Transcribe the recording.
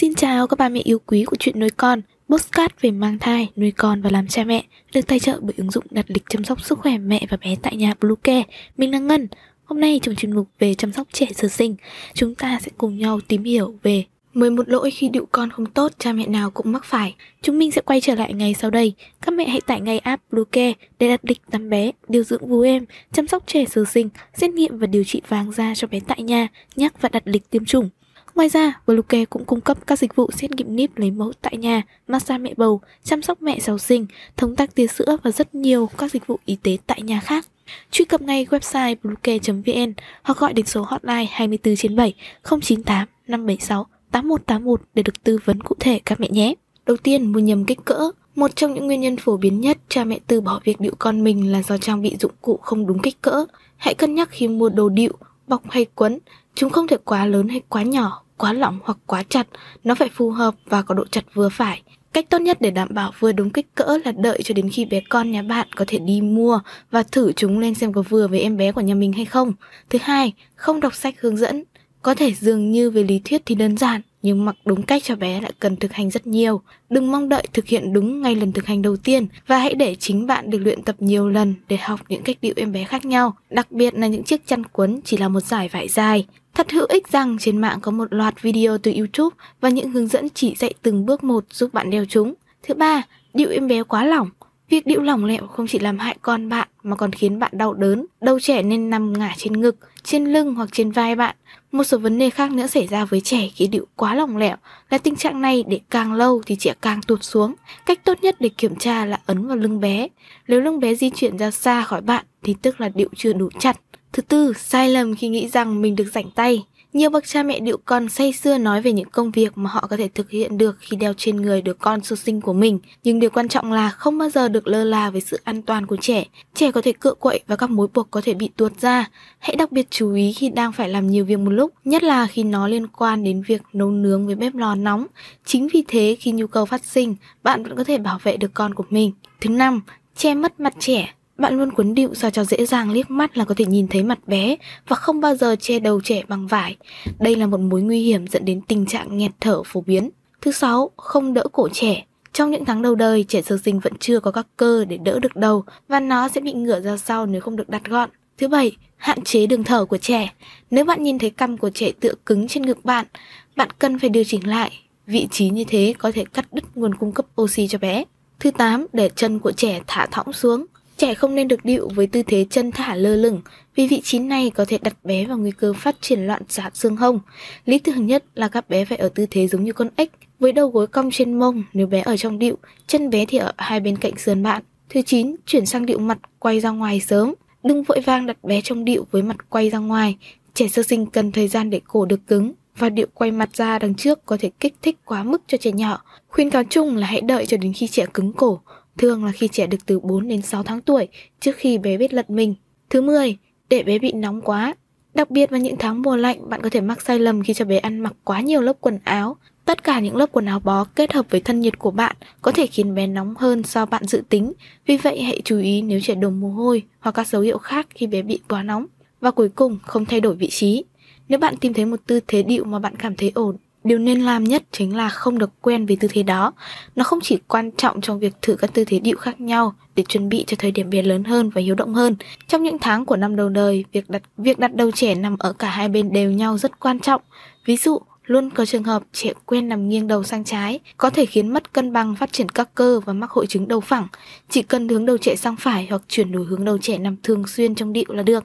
Xin chào các bà mẹ yêu quý của chuyện nuôi con, postcard về mang thai, nuôi con và làm cha mẹ, được tài trợ bởi ứng dụng đặt lịch chăm sóc sức khỏe mẹ và bé tại nhà Bluecare. Mình là Ngân. Hôm nay trong chuyên mục về chăm sóc trẻ sơ sinh, chúng ta sẽ cùng nhau tìm hiểu về 11 lỗi khi đựu con không tốt cha mẹ nào cũng mắc phải. Chúng mình sẽ quay trở lại ngày sau đây. Các mẹ hãy tải ngay app Bluecare để đặt lịch tắm bé, điều dưỡng vú em, chăm sóc trẻ sơ sinh, xét nghiệm và điều trị vàng da cho bé tại nhà, nhắc và đặt lịch tiêm chủng. Ngoài ra, Bluecare cũng cung cấp các dịch vụ xét nghiệm níp lấy mẫu tại nhà, massage mẹ bầu, chăm sóc mẹ sau sinh, thống tắc tia sữa và rất nhiều các dịch vụ y tế tại nhà khác. Truy cập ngay website bluecare.vn hoặc gọi đến số hotline 24 trên 7 098 576 8181 để được tư vấn cụ thể các mẹ nhé. Đầu tiên, mua nhầm kích cỡ. Một trong những nguyên nhân phổ biến nhất cha mẹ từ bỏ việc điệu con mình là do trang bị dụng cụ không đúng kích cỡ. Hãy cân nhắc khi mua đồ điệu, bọc hay quấn, chúng không thể quá lớn hay quá nhỏ, quá lỏng hoặc quá chặt, nó phải phù hợp và có độ chặt vừa phải. Cách tốt nhất để đảm bảo vừa đúng kích cỡ là đợi cho đến khi bé con nhà bạn có thể đi mua và thử chúng lên xem có vừa với em bé của nhà mình hay không. Thứ hai, không đọc sách hướng dẫn. Có thể dường như về lý thuyết thì đơn giản, nhưng mặc đúng cách cho bé lại cần thực hành rất nhiều. Đừng mong đợi thực hiện đúng ngay lần thực hành đầu tiên và hãy để chính bạn được luyện tập nhiều lần để học những cách điệu em bé khác nhau, đặc biệt là những chiếc chăn quấn chỉ là một giải vải dài. Thật hữu ích rằng trên mạng có một loạt video từ YouTube và những hướng dẫn chỉ dạy từng bước một giúp bạn đeo chúng. Thứ ba, điệu em bé quá lỏng. Việc điệu lỏng lẻo không chỉ làm hại con bạn mà còn khiến bạn đau đớn. Đầu trẻ nên nằm ngả trên ngực, trên lưng hoặc trên vai bạn. Một số vấn đề khác nữa xảy ra với trẻ khi điệu quá lỏng lẻo là tình trạng này để càng lâu thì trẻ càng tụt xuống. Cách tốt nhất để kiểm tra là ấn vào lưng bé. Nếu lưng bé di chuyển ra xa khỏi bạn thì tức là điệu chưa đủ chặt. Thứ tư, sai lầm khi nghĩ rằng mình được rảnh tay. Nhiều bậc cha mẹ điệu con say xưa nói về những công việc mà họ có thể thực hiện được khi đeo trên người đứa con sơ sinh của mình. Nhưng điều quan trọng là không bao giờ được lơ là với sự an toàn của trẻ. Trẻ có thể cựa quậy và các mối buộc có thể bị tuột ra. Hãy đặc biệt chú ý khi đang phải làm nhiều việc một lúc, nhất là khi nó liên quan đến việc nấu nướng với bếp lò nóng. Chính vì thế khi nhu cầu phát sinh, bạn vẫn có thể bảo vệ được con của mình. Thứ năm, che mất mặt trẻ bạn luôn quấn điệu sao cho dễ dàng liếc mắt là có thể nhìn thấy mặt bé và không bao giờ che đầu trẻ bằng vải. Đây là một mối nguy hiểm dẫn đến tình trạng nghẹt thở phổ biến. Thứ sáu, không đỡ cổ trẻ. Trong những tháng đầu đời, trẻ sơ sinh vẫn chưa có các cơ để đỡ được đầu và nó sẽ bị ngửa ra sau nếu không được đặt gọn. Thứ bảy, hạn chế đường thở của trẻ. Nếu bạn nhìn thấy cằm của trẻ tựa cứng trên ngực bạn, bạn cần phải điều chỉnh lại. Vị trí như thế có thể cắt đứt nguồn cung cấp oxy cho bé. Thứ 8, để chân của trẻ thả thõng xuống. Trẻ không nên được điệu với tư thế chân thả lơ lửng vì vị trí này có thể đặt bé vào nguy cơ phát triển loạn xạ xương hông. Lý tưởng nhất là các bé phải ở tư thế giống như con ếch, với đầu gối cong trên mông nếu bé ở trong điệu, chân bé thì ở hai bên cạnh sườn bạn. Thứ 9, chuyển sang điệu mặt quay ra ngoài sớm. Đừng vội vang đặt bé trong điệu với mặt quay ra ngoài. Trẻ sơ sinh cần thời gian để cổ được cứng và điệu quay mặt ra đằng trước có thể kích thích quá mức cho trẻ nhỏ. Khuyên cáo chung là hãy đợi cho đến khi trẻ cứng cổ, thường là khi trẻ được từ 4 đến 6 tháng tuổi trước khi bé biết lật mình. Thứ 10, để bé bị nóng quá. Đặc biệt vào những tháng mùa lạnh, bạn có thể mắc sai lầm khi cho bé ăn mặc quá nhiều lớp quần áo. Tất cả những lớp quần áo bó kết hợp với thân nhiệt của bạn có thể khiến bé nóng hơn so bạn dự tính. Vì vậy hãy chú ý nếu trẻ đổ mồ hôi hoặc các dấu hiệu khác khi bé bị quá nóng. Và cuối cùng, không thay đổi vị trí. Nếu bạn tìm thấy một tư thế điệu mà bạn cảm thấy ổn, điều nên làm nhất chính là không được quen với tư thế đó. Nó không chỉ quan trọng trong việc thử các tư thế điệu khác nhau để chuẩn bị cho thời điểm bé lớn hơn và hiếu động hơn. Trong những tháng của năm đầu đời, việc đặt việc đặt đầu trẻ nằm ở cả hai bên đều nhau rất quan trọng. Ví dụ, luôn có trường hợp trẻ quen nằm nghiêng đầu sang trái, có thể khiến mất cân bằng, phát triển các cơ và mắc hội chứng đầu phẳng. Chỉ cần hướng đầu trẻ sang phải hoặc chuyển đổi hướng đầu trẻ nằm thường xuyên trong điệu là được.